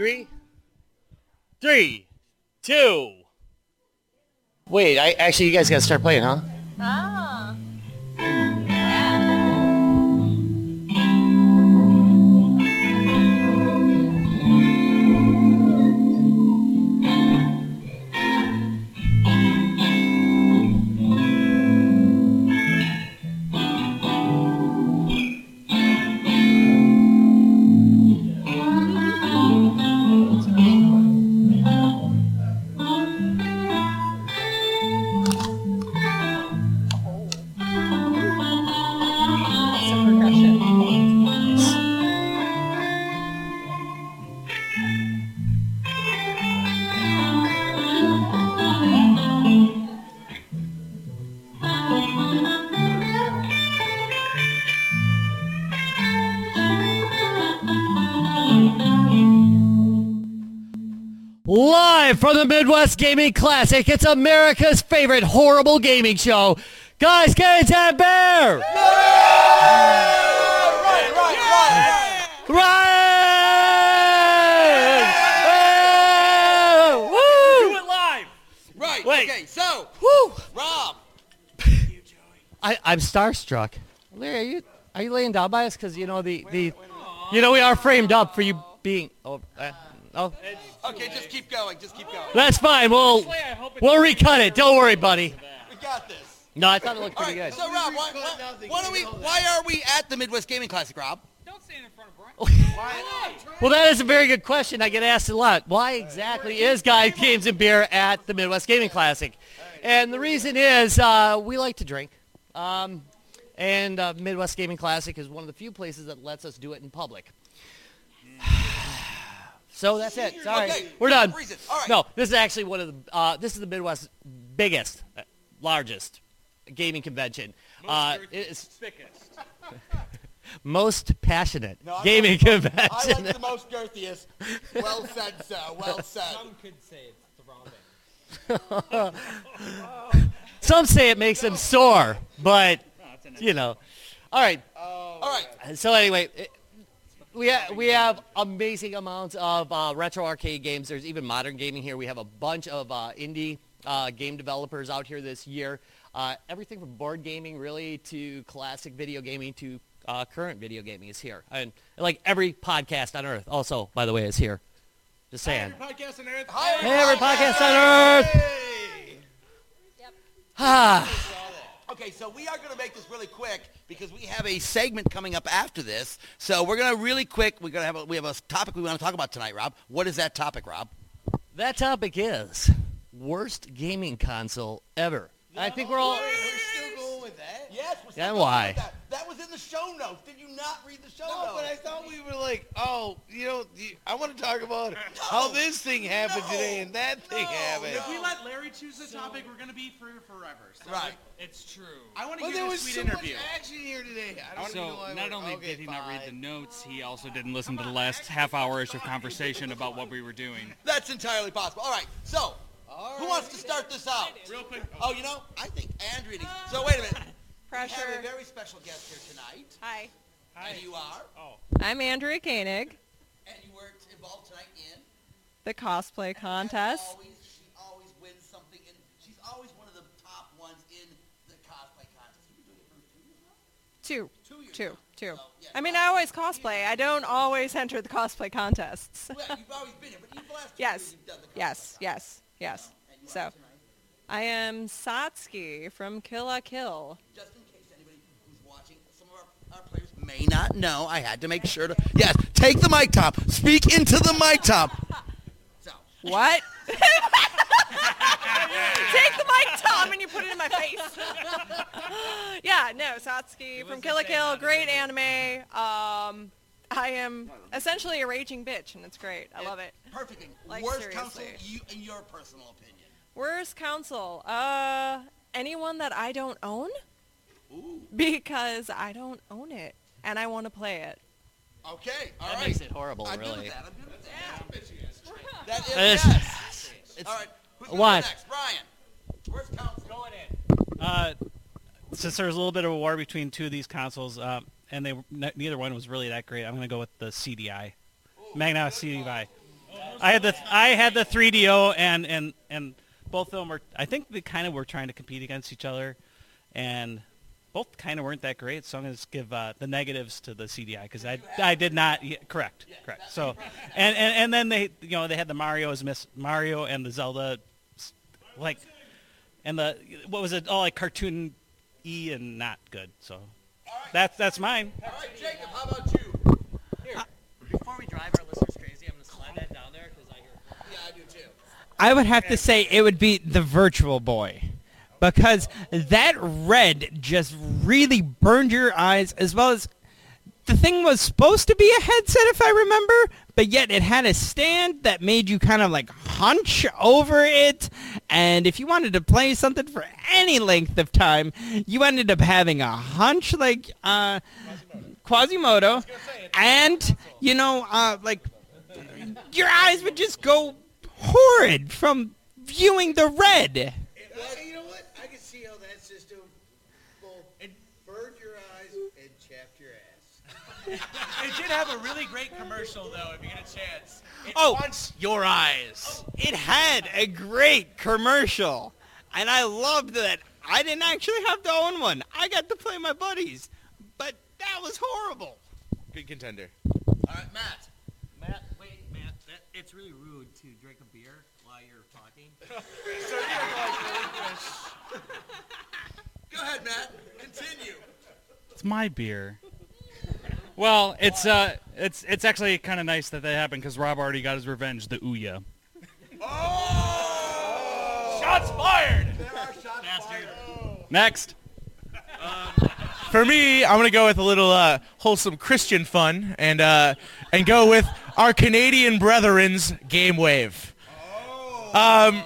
three, three, two. Wait, I actually you guys gotta start playing, huh? Ah. From the Midwest Gaming Classic, it's America's favorite horrible gaming show. Guys, Games and Beer! Right, right, right, right. Ryan! Woo! it live. Right. Wait. Okay. So, Woo! Rob. I, I'm starstruck. Larry, are you are you laying down by us? Because you know the the, you know we are framed up for you being. Oh, uh, oh, Okay, just keep going. Just keep going. that's fine. We'll I hope it we'll recut it. Don't worry, buddy. We got this. No, I thought it looked All pretty right. good. So, Rob, why, why, why are we? Why are we at the Midwest Gaming Classic, Rob? Don't stand in front of Brian. why? Well, that is a very good question. I get asked a lot. Why exactly is Guys, Games, and Beer at the Midwest Gaming Classic? And the reason is uh, we like to drink. Um, and uh, Midwest Gaming Classic is one of the few places that lets us do it in public. So that's it. Sorry. Okay, We're done. reason. All right. No, this is actually one of the, uh, this is the Midwest's biggest, uh, largest gaming convention. Uh, it's Thickest. most passionate No, gaming like- convention. I like the most girthiest. Well said, sir. Well said. Some could say it's throbbing. Some say it makes them sore, but that's you know. All right. All right. So anyway, it- we ha- we have amazing amounts of uh, retro arcade games. There's even modern gaming here. We have a bunch of uh, indie uh, game developers out here this year. Uh, everything from board gaming really to classic video gaming to uh, current video gaming is here. And like every podcast on earth also, by the way, is here. Just saying. Every Podcast on Earth. Hi, Hey, every podcast on earth. Hey. Ah. Okay, so we are going to make this really quick because we have a segment coming up after this. So we're going to really quick. We're going to have a, we have a topic we want to talk about tonight, Rob. What is that topic, Rob? That topic is worst gaming console ever. I think we're all. We're still going with that. Yes. We're still Yeah, why? That. that was in the show notes. Did you not read the show No, notes? but I thought we were like, oh, you know, I want to talk about how this thing happened No. today and that thing No. happened. If we let Larry choose the topic, we're gonna be here forever. So Right. It's true. I want to Well, hear there a was sweet so interview. much action here today. I don't even know So not we're- only okay, did he not read the notes, he also didn't listen to the last half hour-ish of conversation about what we were doing. That's entirely possible. All right. So, who wants to start this out? Real quick. Oh, you know, I think Andrea. Needs, ah. so wait a minute. We have a very special guest here tonight, Hi. and you are, Oh. I'm Andrea Koenig, and you were involved tonight in. the cosplay contest. Always, she always wins something, and she's always one of the top ones in the cosplay contest. You've been doing it for two years now. Two. Two years. Two. now. Two. So, yeah, I mean, I always cosplay. I don't always enter the cosplay contests. well, you've always been here, but you've the last two Yes. years you've done the cosplay Yes, contest. yes, yes. You are So. I am Satsuki from Kill la Kill. just in case anybody who's watching, some of our, players may not know, I had to make sure to, yes, take the mic top, speak into the mic top. So, What? Take the mic, Tom, and you put it in my face. yeah, no, Satsuki from Kill la Kill, great anime. Um, I am essentially a raging bitch, and it's great. I love it. perfect thing. Like, Worst counsel, you, in your personal opinion. Worst counsel? Uh, anyone that I don't own Ooh. because I don't own it and I want to play it. Okay, all That right. makes it horrible, I'm good really. with that. I'm good with that. That is It's- yes. it's- all right. Who's Why? going next? Brian. Worst counsel. Going in. Uh, since there's a little bit of a war between two of these consoles, uh, and they ne- neither one was really that great, I'm going to go with the CDI, Magnavox CDI. I had the I had the 3DO and and and both of them were I think they kind of were trying to compete against each other, and both kind of weren't that great. So I'm going to give uh, the negatives to the CDI because I I did not yeah, correct correct. So and, and and then they you know they had the Mario as Miss Mario and the Zelda like and the what was it all like cartoon e and not good. So that's that's mine. All right, Jacob, how about you? Here, Before we drive our listeners crazy, I'm going to slide that down there because I hear. Yeah, I do too. I would have to say it would be the Virtual Boy. Because that red just really burned your eyes as well as the thing was supposed to be a headset if I remember, but yet it had a stand that made you kind of like hunch over it. And if you wanted to play something for any length of time, you ended up having a hunch like uh, Quasimodo. And, you know, uh, like your eyes would just go horrid from viewing the red. you know what? I can see how that system both burned your eyes and chapped your ass. It did have a really great commercial, though, if you get a chance. It Oh. wants your eyes. Oh. It had a great commercial, and I loved that. I didn't actually have to own one. I got to play my buddies, but that was horrible. Good contender. All right, Matt. Matt, wait, Matt. That, it's really rude to drink a beer while you're talking. Go ahead, Matt. Continue. It's my beer. Well, it's uh, it's it's actually kind of nice that that happened because Rob already got his revenge, the Ouya. Shots fired! Next. For me, I'm gonna go with a little uh, wholesome Christian fun and uh, and go with our Canadian brethren's Game Wave. Um,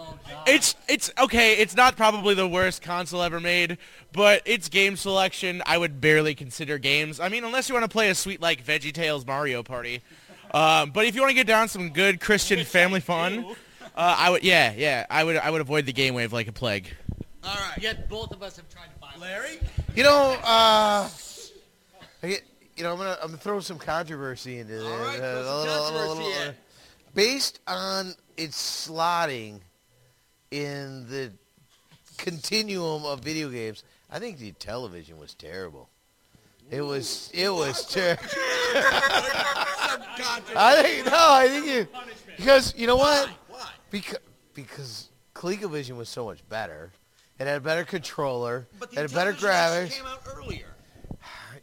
it's it's okay. It's not probably the worst console ever made, but its game selection I would barely consider games. I mean, unless you want to play a sweet like Veggie Tales Mario Party. Um, but if you want to get down some good Christian family fun, uh, I would yeah yeah I would I would avoid the Game Wave like a plague. All right. Yet both of us have tried to buy one. Larry? You know, uh, I, you know, I'm gonna I'm gonna throw some controversy into there. All right, Uh, throw some a little- a controversy little, uh, based on its slotting in the continuum of video games, I think the television was terrible. It was it was terrible. I think no, I think you because you know what? Why? Because because ColecoVision was so much better. It had a better controller. But the had a better graphics. came out earlier.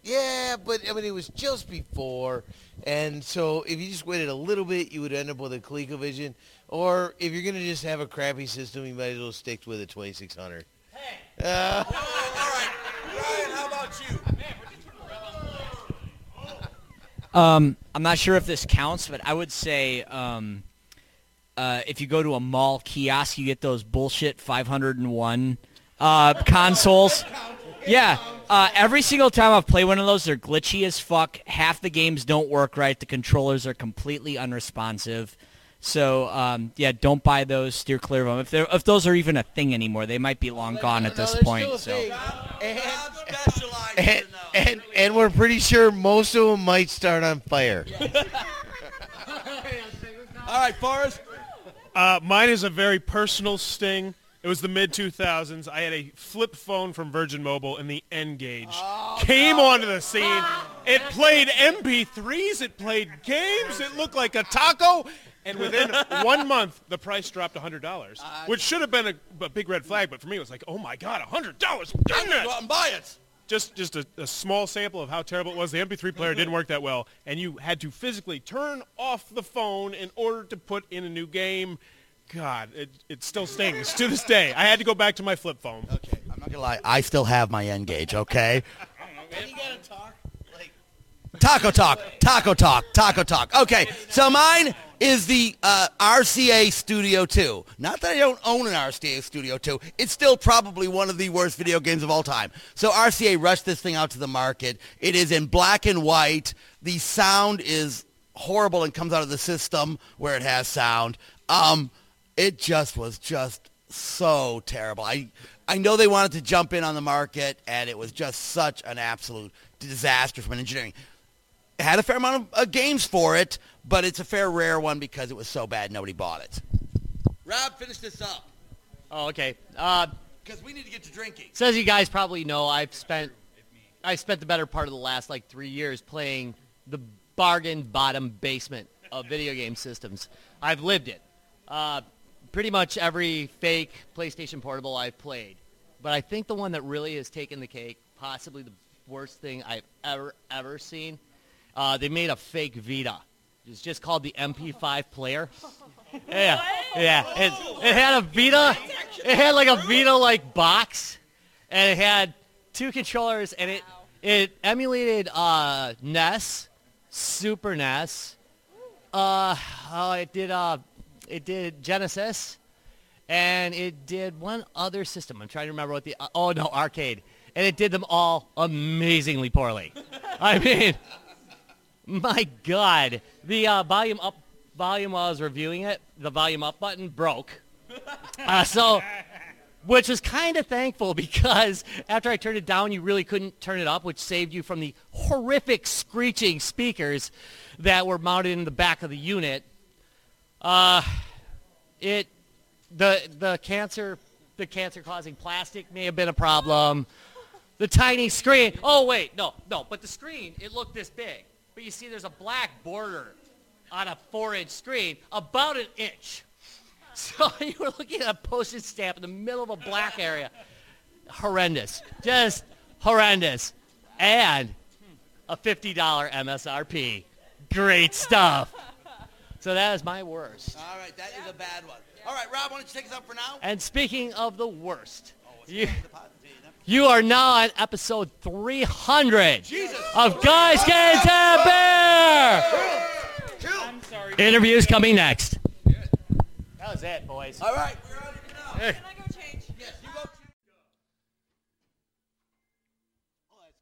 Yeah, but I mean it was just before, and so if you just waited a little bit, you would end up with a ColecoVision. Or if you're gonna just have a crappy system, you might as well stick with a 2600. Hey. Uh, all right. Ryan, how about you? Um, I'm not sure if this counts, but I would say um, uh, if you go to a mall kiosk, you get those bullshit 501 uh, consoles. Yeah, uh, every single time I've played one of those, they're glitchy as fuck. Half the games don't work right. The controllers are completely unresponsive. So um, yeah, don't buy those. Steer clear of them. If they're if those are even a thing anymore, they might be long gone at this they're point. So. thing. Rob specializes and, and and we're pretty sure most of them might start on fire. All right, Forrest. Uh, mine is a very personal sting. It was the mid 2000s. I had a flip phone from Virgin Mobile, and the N-Gage came onto the scene. It played MP3s. It played games. It looked like a taco. And within one month, the price dropped $100, which should have been a, a big red flag. But for me, it was like, oh my God, $100. I'm gonna go out and buy it. Just, just a, a small sample of how terrible it was. The MP3 player didn't work that well, and you had to physically turn off the phone in order to put in a new game. God, it, it still stings to this day. I had to go back to my flip phone. Okay, I'm not gonna lie. I still have my N-Gage. Okay. Taco talk, taco talk, taco talk. Okay, so mine is the uh, RCA Studio 2. Not that I don't own an RCA Studio 2. It's still probably one of the worst video games of all time. So RCA rushed this thing out to the market. It is in black and white. The sound is horrible and comes out of the system where it has sound. Um, it just was just so terrible. I I know they wanted to jump in on the market, and it was just such an absolute disaster from an engineering. Had a fair amount of uh, games for it, but it's a fair rare one because it was so bad nobody bought it. Rob, finish this up Oh, okay. Uh, because we need to get to drinking. so as you guys probably know, I've spent I spent the better part of the last like three years playing the bargain bottom basement of video game systems. I've lived it. Uh, pretty much every fake PlayStation Portable I've played. But I think the one that really has taken the cake, possibly the worst thing I've ever, ever seen, uh, they made a fake Vita. It's just called the MP5 player. Yeah, yeah. It, it had a Vita. It had like a Vita-like box, and it had two controllers, and it it emulated uh, NES, Super NES. Uh, oh, it did uh, it did Genesis, and it did one other system. I'm trying to remember what the oh no arcade, and it did them all amazingly poorly. I mean, my God, the uh, volume up volume while I was reviewing it, the volume up button broke. Uh, so, which was kind of thankful because after I turned it down, you really couldn't turn it up, which saved you from the horrific screeching speakers that were mounted in the back of the unit. Uh, it the the cancer the cancer causing plastic may have been a problem. The tiny screen. Oh wait, no, no, but the screen it looked this big, but you see there's a black border on a four-inch screen, about an inch. So you were looking at a postage stamp in the middle of a black area. Horrendous, just horrendous, and a fifty dollar MSRP. Great stuff. So that is my worst. All right, that is a bad one. All right, Rob, why don't you take us up for now? And speaking of the worst, oh, you, you are now on episode 300 of Guys Get That Bear. I'm sorry. Interviews coming next. That was it, boys. All right, we're on it now. Can I go change? Yes, you go.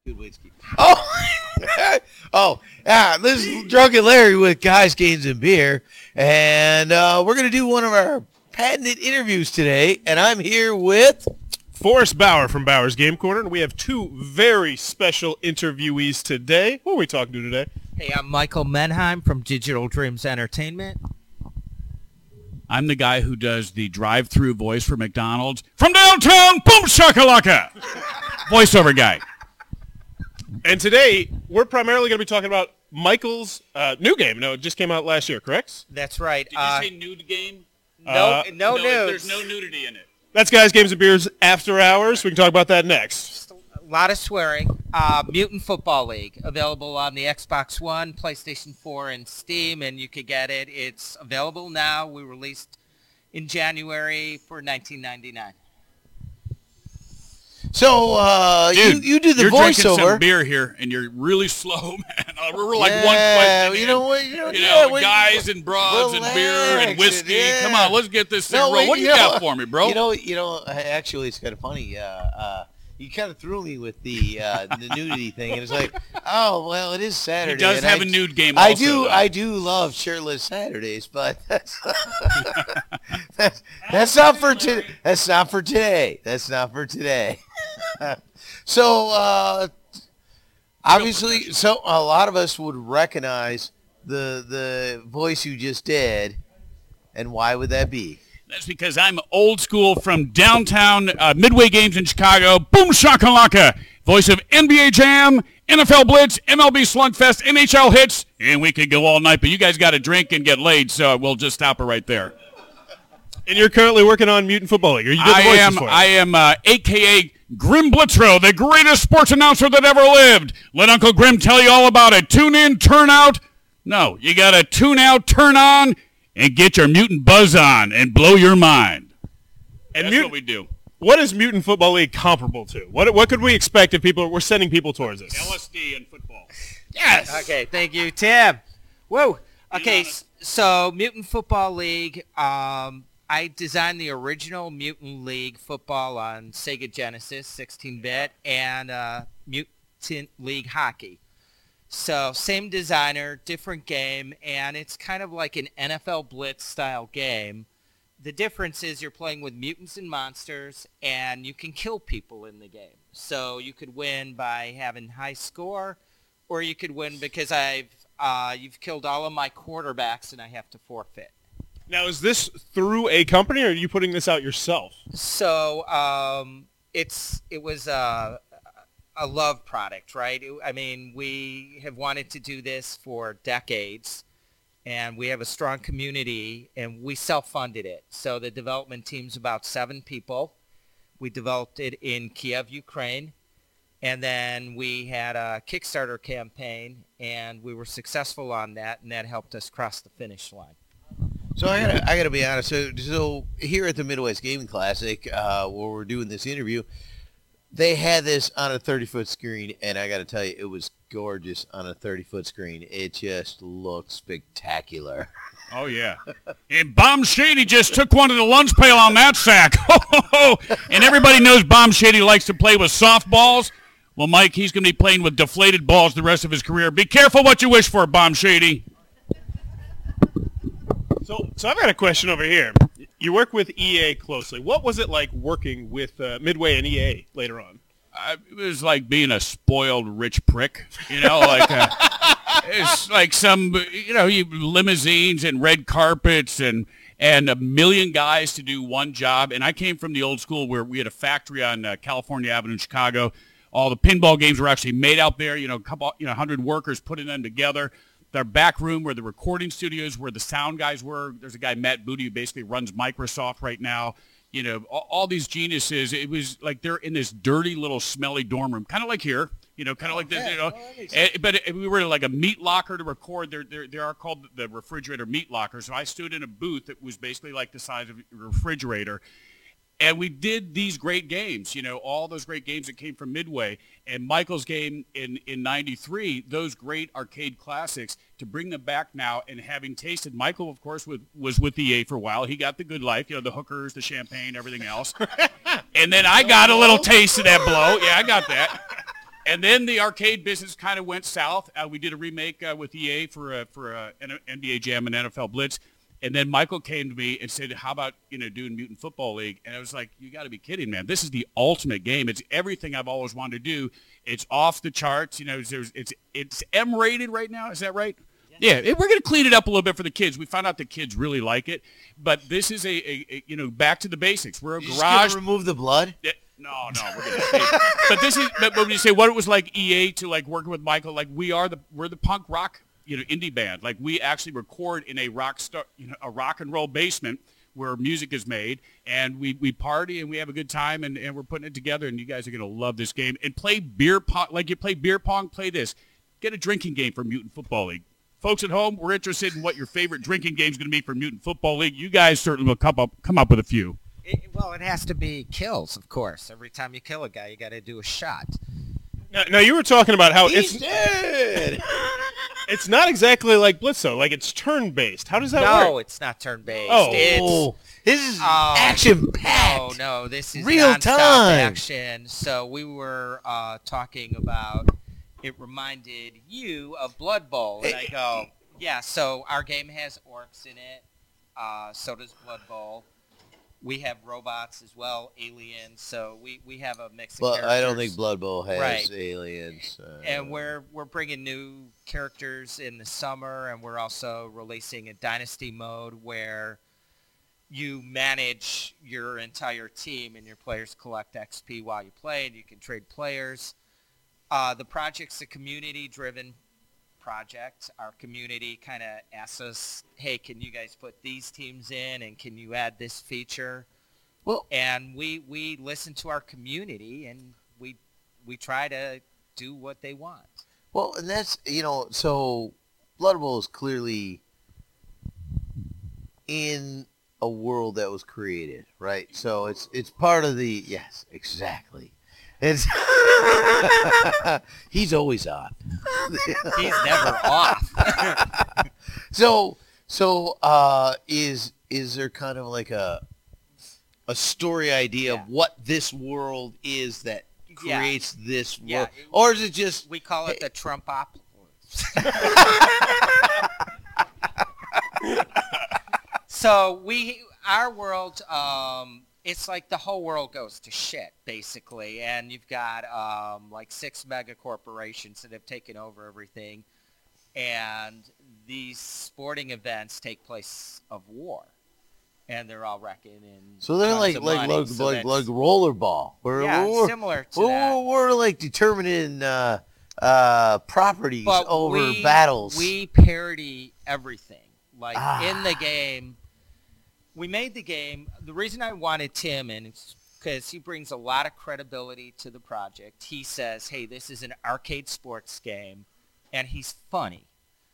Good way. Oh, oh, yeah. This is Drunken Larry with Guys, Games, and Beer, and uh, we're gonna do one of our patented interviews today. And I'm here with. Forrest Bauer from Bauer's Game Corner, and we have two very special interviewees today. Who are we talking to today? Hey, I'm Michael Mendheim from Digital Dreams Entertainment. I'm the guy who does the drive-through voice for McDonald's from downtown. Boom shakalaka. Voiceover guy. And today, we're primarily going to be talking about Michael's uh, new game. No, it just came out last year, correct? That's right. Did you Uh, say nude game? no, uh, no, no, news. There's no nudity in it. That's Guys, Games, and Beers After Hours. We can talk about that next. A lot of swearing. Uh, Mutant Football League available on the Xbox One, PlayStation 4, and Steam, and you could get it. It's available now. We released in January for 1999. So uh, you Dude, you do the you're drinking some voiceover. beer here, and you're really slow, man. Uh, We're like one yeah, question you know what? You know, You yeah, know, we- guys and broads and beer and whiskey. yeah. Come on, let's get this thing No, rolling. What do you know- got for me, bro? You know, you know. Actually, it's kind of funny. Uh, uh, you kind of threw me with the uh, the nudity thing, and it's like, oh well, it is Saturday. he does have I, a nude game. I also, do, though. I do love shirtless Saturdays, but that's that's, that's not for today. That's not for today. That's not for today. so uh, obviously, so a lot of us would recognize the the voice you just did, and why would that be? That's because I'm old school from downtown uh, Midway Games in Chicago. Boom shakalaka. Voice of NBA Jam, NFL Blitz, MLB Slugfest, NHL hits, and we could go all night. But you guys got to drink and get laid, so we'll just stop it right there. And you're currently working on Mutant Football League. Or you did the I voices am, for it. I am, uh, AKA Grim Blitzrow, the greatest sports announcer that ever lived. Let Uncle Grim tell you all about it. Tune in, turn out. No, you got to tune out, turn on, and get your mutant buzz on and blow your mind. And That's Mut- what we do. What is Mutant Football League comparable to? What what could we expect if people were sending people towards us? LSD and football. Yes. Okay, thank you, Tim. Whoa. Okay, so Mutant Football League. Um, I designed the original Mutant League football on Sega Genesis, 16-bit, and uh, Mutant League hockey. So same designer, different game, and it's kind of like an NFL Blitz style game. The difference is you're playing with mutants and monsters, and you can kill people in the game. So you could win by having high score, or you could win because I've uh, you've killed all of my quarterbacks and I have to forfeit. Now, is this through a company, or are you putting this out yourself? So um, it's it was a, a love product, right? I mean, we have wanted to do this for decades, and we have a strong community, and we self-funded it. So the development team's about seven people. We developed it in Kiev, Ukraine, and then we had a Kickstarter campaign, and we were successful on that, and that helped us cross the finish line. So I gotta, I gotta be honest. So, so here at the Midwest Gaming Classic, uh, where we're doing this interview, they had this on a 30 foot screen, and I gotta tell you, it was gorgeous on a 30 foot screen. It just looked spectacular. Oh yeah. And Bomb Shady just took one of the lunch pail on that sack. and everybody knows Bomb Shady likes to play with softballs. Well, Mike, he's going to be playing with deflated balls the rest of his career. Be careful what you wish for, Bomb Shady. So, so I've got a question over here. You work with EA closely. What was it like working with uh, Midway and EA later on? I, it was like being a spoiled rich prick, you know, like uh it's like some, you know, you, limousines and red carpets and and a million guys to do one job. And I came from the old school where we had a factory on uh, California Avenue in Chicago. All the pinball games were actually made out there. You know, a couple, you know, hundred workers putting them together. Their back room where the recording studios, where the sound guys were. There's a guy Matt Booty who basically runs Microsoft right now you know, all, all these geniuses. It was like they're in this dirty little smelly dorm room, kind of like here. You know, kind of like this, you know. Eh, but it- we were like a meat locker to record. There, there, there are called the refrigerator meat lockers. So I stood in a booth that was basically like the size of a refrigerator, and we did these great games. You know, all those great games that came from Midway and Michael's game in in '93. Those great arcade classics to bring them back now and having tasted. Michael, of course, with, was with EA for a while. He got the good life. You know, the hookers, the champagne, everything else. and then I got a little taste of that blow. Yeah, I got that. And then the arcade business kind of went south. Uh, we did a remake uh, with EA for uh, for NBA Jam and NFL Blitz. And then Michael came to me and said, "How about you know doing Mutant Football League?" And I was like, "You got to be kidding, man! This is the ultimate game. It's everything I've always wanted to do. It's off the charts. You know, there's it's it's M rated right now. Is that right?" Yeah, it- we're going to clean it up a little bit for the kids. We found out the kids really like it, but this is a, a, a you know back to the basics. We're a You garage. remove the blood? Yeah, no, no, we're gonna but this is but when you say what it was like EA to like working with Michael, like we are the we're the punk rock you know indie band. Like we actually record in a rock star you know a rock and roll basement where music is made and we, we party and we have a good time and, and we're putting it together and you guys are gonna love this game and play beer pong like you play beer pong, play this. Get a drinking game for Mutant Football League. Folks at home, we're interested in what your favorite drinking game is going to be for Mutant Football League. You guys certainly will come up come up with a few. It, well, it has to be kills, of course. Every time you kill a guy, you got to do a shot. Now, now you were talking about how He's it's dead. it's not exactly like Blitz though. Like it's turn based. How does that work? no, it's not turn-based. Oh. it's, this is um, action-packed. No, no, this is Real nonstop time. action. So we were uh, talking about. It reminded you of Blood Bowl, and I go, yeah. So our game has orcs in it. Uh, so does Blood Bowl. We have robots as well, aliens. So we, we have a mix of But characters. I don't think Blood Bowl has Right. aliens. Uh, and we're we're bringing new characters in the summer, and we're also releasing a dynasty mode where you manage your entire team and your players collect XP while you play, and you can trade players. Uh, the project's a community-driven project. Our community kind of asks us, "Hey, can you guys put these teams in, and can you add this feature?" Well, and we we listen to our community, and we we try to do what they want. Well, and that's you know, so Blood Bowl is clearly in a world that was created, right? So it's it's part of the yes, exactly. It's he's always on. He's never off. so so uh, is is there kind of like a a story idea of what this world is that Yeah. creates this world, Yeah, or is it just we call it the Trump op? so we our world um, it's like the whole world goes to shit basically, and you've got um, like six mega corporations that have taken over everything, and these sporting events take place of war, and they're all wrecking and So they're like like money, like so like, like rollerball. We're, Yeah, we're, similar to we're, that. We're, like determining uh, uh, properties But over we, battles. We parody everything. Like Ah. in the game, we made the game. The reason I wanted Tim in is because he brings a lot of credibility to the project. He says, "Hey, this is an arcade sports game," and he's funny.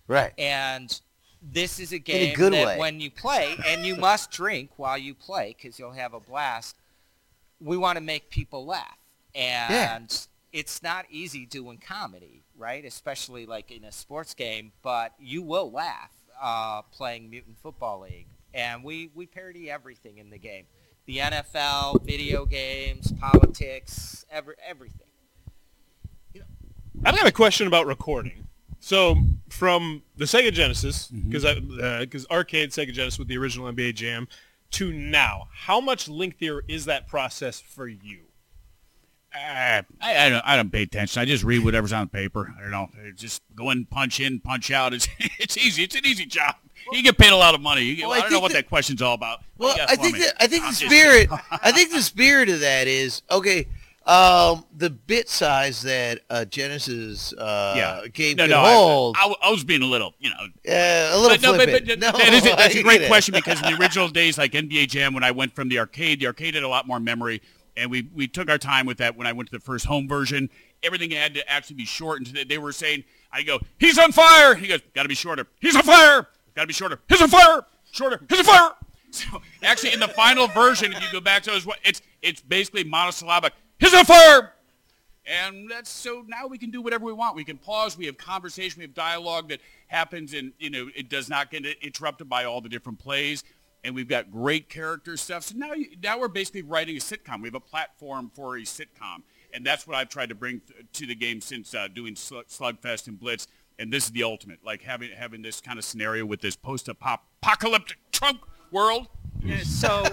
Right. And this is a a game good that way. when you play, and you must drink while you play because you'll have a blast. We want to make people laugh, and it's not easy doing comedy, right? Especially like in a sports game, but you will laugh uh, playing Mutant Football League, and we we parody everything in the game: the NFL, video games, politics, every everything. I've got a question about recording. So from the Sega Genesis, because because arcade Sega Genesis with the original NBA Jam, to now, how much lengthier is that process for you? Uh, I, I don't I don't pay attention. I just read whatever's on the paper. I don't know. Just go in, punch in, punch out. It's it's easy. It's an easy job. You get paid a lot of money. You get, Well, I I don't know what that- that question's all about. Well, do you got I think that I think I'm the spirit. I think the spirit of that is okay. Um, the bit size that uh, Genesis uh, yeah. game no, no, I- hold. I, I was being a little, you know, uh, a little but, no, but, but No, that is, I that's a great it. question because in the original days, like NBA Jam, when I went from the arcade, the arcade had a lot more memory, and we, we took our time with that when I went to the first home version. Everything had to actually be shortened. They were saying, I go, he's on fire. He goes, got to be shorter. He's on fire. Got to be shorter. He's on fire. Shorter. He's on fire. So actually, in the final version, if you go back to those, it's it's basically monosyllabic. He's on fire. And that's so now we can do whatever we want. We can pause. We have conversation. We have dialogue that happens, and you know it does not get interrupted by all the different plays. And we've got great character stuff. So now, you, now we're basically writing a sitcom. We have a platform for a sitcom, and that's what I've tried to bring to the game since uh, doing Slugfest and Blitz. And this is the ultimate, like having having this kind of scenario with this post-apocalyptic Trump world. So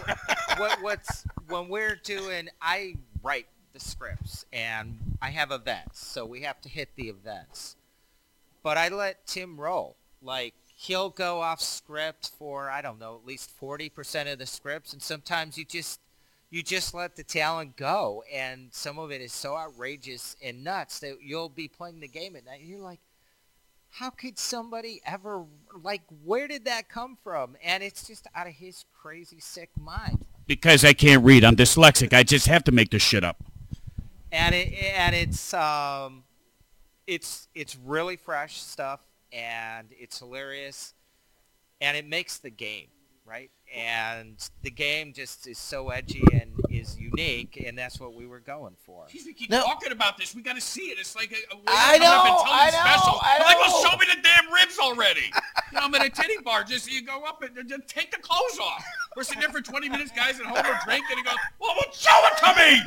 what, what's when we're doing i write the scripts and i have events so we have to hit the events but i let tim roll like he'll go off script for i don't know at least 40% of the scripts and sometimes you just you just let the talent go and some of it is so outrageous and nuts that you'll be playing the game at night and you're like how could somebody ever like where did that come from and it's just out of his crazy sick mind Because I can't read. I'm dyslexic. I just have to make this shit up. and it and it's um it's it's really fresh stuff and it's hilarious and it makes the game right and the game just is so edgy and is unique and that's what we were going for We keep talking about this. We got to see it. It's like a, a way I to come up and know, tell I these know, specials. I I'm like, oh, well, show me the damn ribs already. you know, I'm at a titty bar. Just you go up and just take the clothes off. We're sitting there for 20 minutes, guys, and home. We're drinking and go, well, well, show it to me.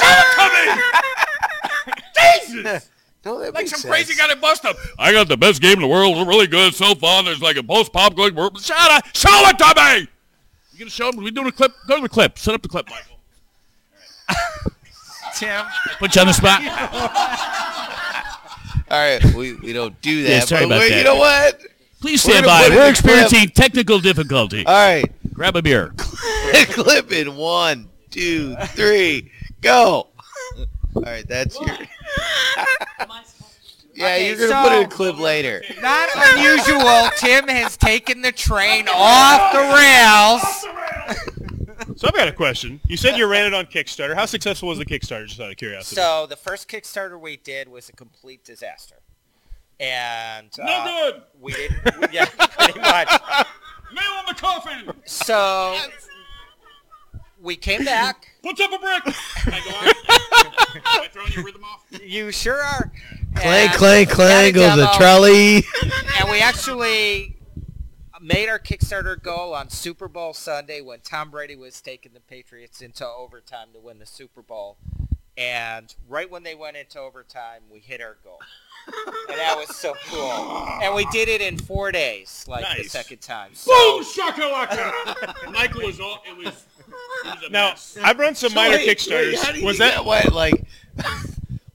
Show it to me. Jesus. No, that like makes some crazy guy that bust up. I got the best game in the world. It's really good. So fun. There's like a post pop going. Shut up. Show it to me. You gonna show him? We doing a clip? Go to the clip. Set up the clip, Michael. tim Put you on the spot. All right, we, we don't do that. Yeah, sorry but about we- that. You know what? Please We're stand gonna by. put in We're the experiencing clip. technical difficulty. All right, Grab a beer. clip in one, two, three, go. All right, that's your. Yeah, Okay, you're gonna put it in a clip later. not unusual tim has taken the train off the rails So I've got a question. You said you ran it on Kickstarter. How successful was the Kickstarter, just out of curiosity? So the first Kickstarter we did was a complete disaster, and No uh, good. we didn't. Yeah, pretty much. Nail on the coffin. So we came back. Puts up a brick. Can I go? Am I throwing your rhythm off? You sure are. Clank, clang, clang clank goes the trolley. And we actually made our Kickstarter goal on Super Bowl Sunday when Tom Brady was taking the Patriots into overtime to win the Super Bowl. And right when they went into overtime, we hit our goal. And that was so cool. And we did it in four days, like the second time. Boom So shakalaka. Michael was all. It was Now, I've run some So minor wait, Kickstarters. wait, how do you was that what Like,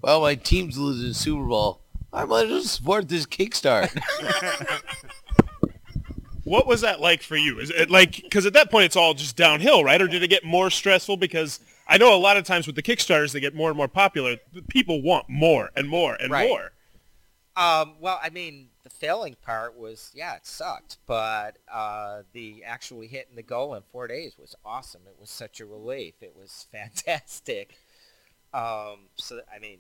well, my team's losing the Super Bowl. I might as well support this Kickstart. What was that like for you? Is it like because at that point it's all just downhill, right? Or did it get more stressful? Because I know a lot of times with the Kickstarters they get more and more popular. People want more and more and Right. more. Um, well, I mean, the failing part was, yeah, it sucked, but uh, the actually hitting the goal in four days was awesome. It was such a relief. It was fantastic. Um, so, I mean,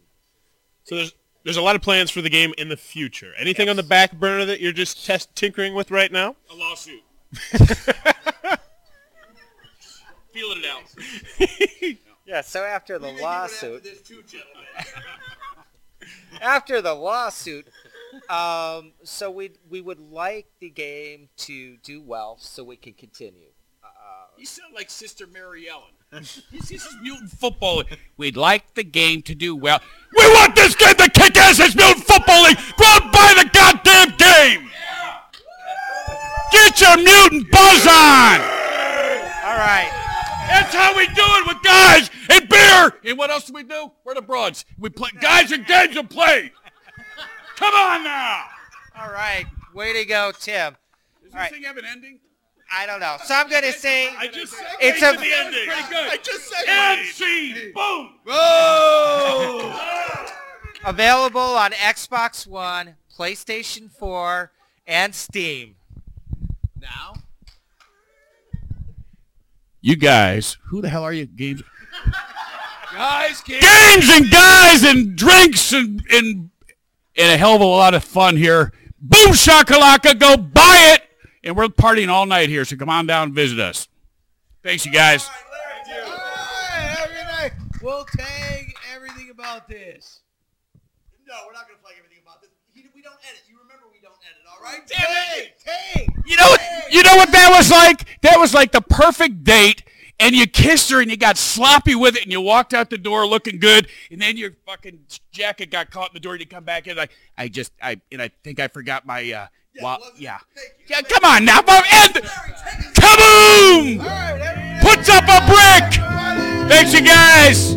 So there's there's a lot of plans for the game in the future. Anything on the back burner that you're just test tinkering with right now? A lawsuit. Feeling it out. yeah. So after the lawsuit, after the lawsuit, um, so we we would like the game to do well, so we can continue. You sound like Sister Mary Ellen. This this is mutant football. We'd like the game to do well. We want this game to kick ass. It's mutant football league. Go buy the goddamn game. Get your mutant buzz on. All right. That's how we do it with guys and beer. And what else do we do? We're the broads. We play guys and games and play. Come on now. All right. Way to go, Tim. Does All right. this thing have an ending? I don't know. So I'm gonna say I just said it's to a the ending. Pretty good. I just said End scene. Boom. Whoa! available on Xbox One, PlayStation 4, and Steam. now, You guys, who the hell are you? Games, guys, kids. games and guys and drinks and and and a hell of a lot of fun here. Boom shakalaka, go buy it, and we're partying all night here. So come on down and visit us. Thanks, you guys. All right, have a good night. We'll tag everything about this. No, we're not going to flag everything about this. We don't edit. You remember we don't edit, all right? Tag, tag. You know what? You know what that was like? That was like the perfect date. And you kissed her and you got sloppy with it and you walked out the door looking good and then your fucking jacket got caught in the door and you come back in like I just I and I think I forgot my uh well yeah. Yeah come on now Bob, end kaboom! Puts up a brick! Thanks you guys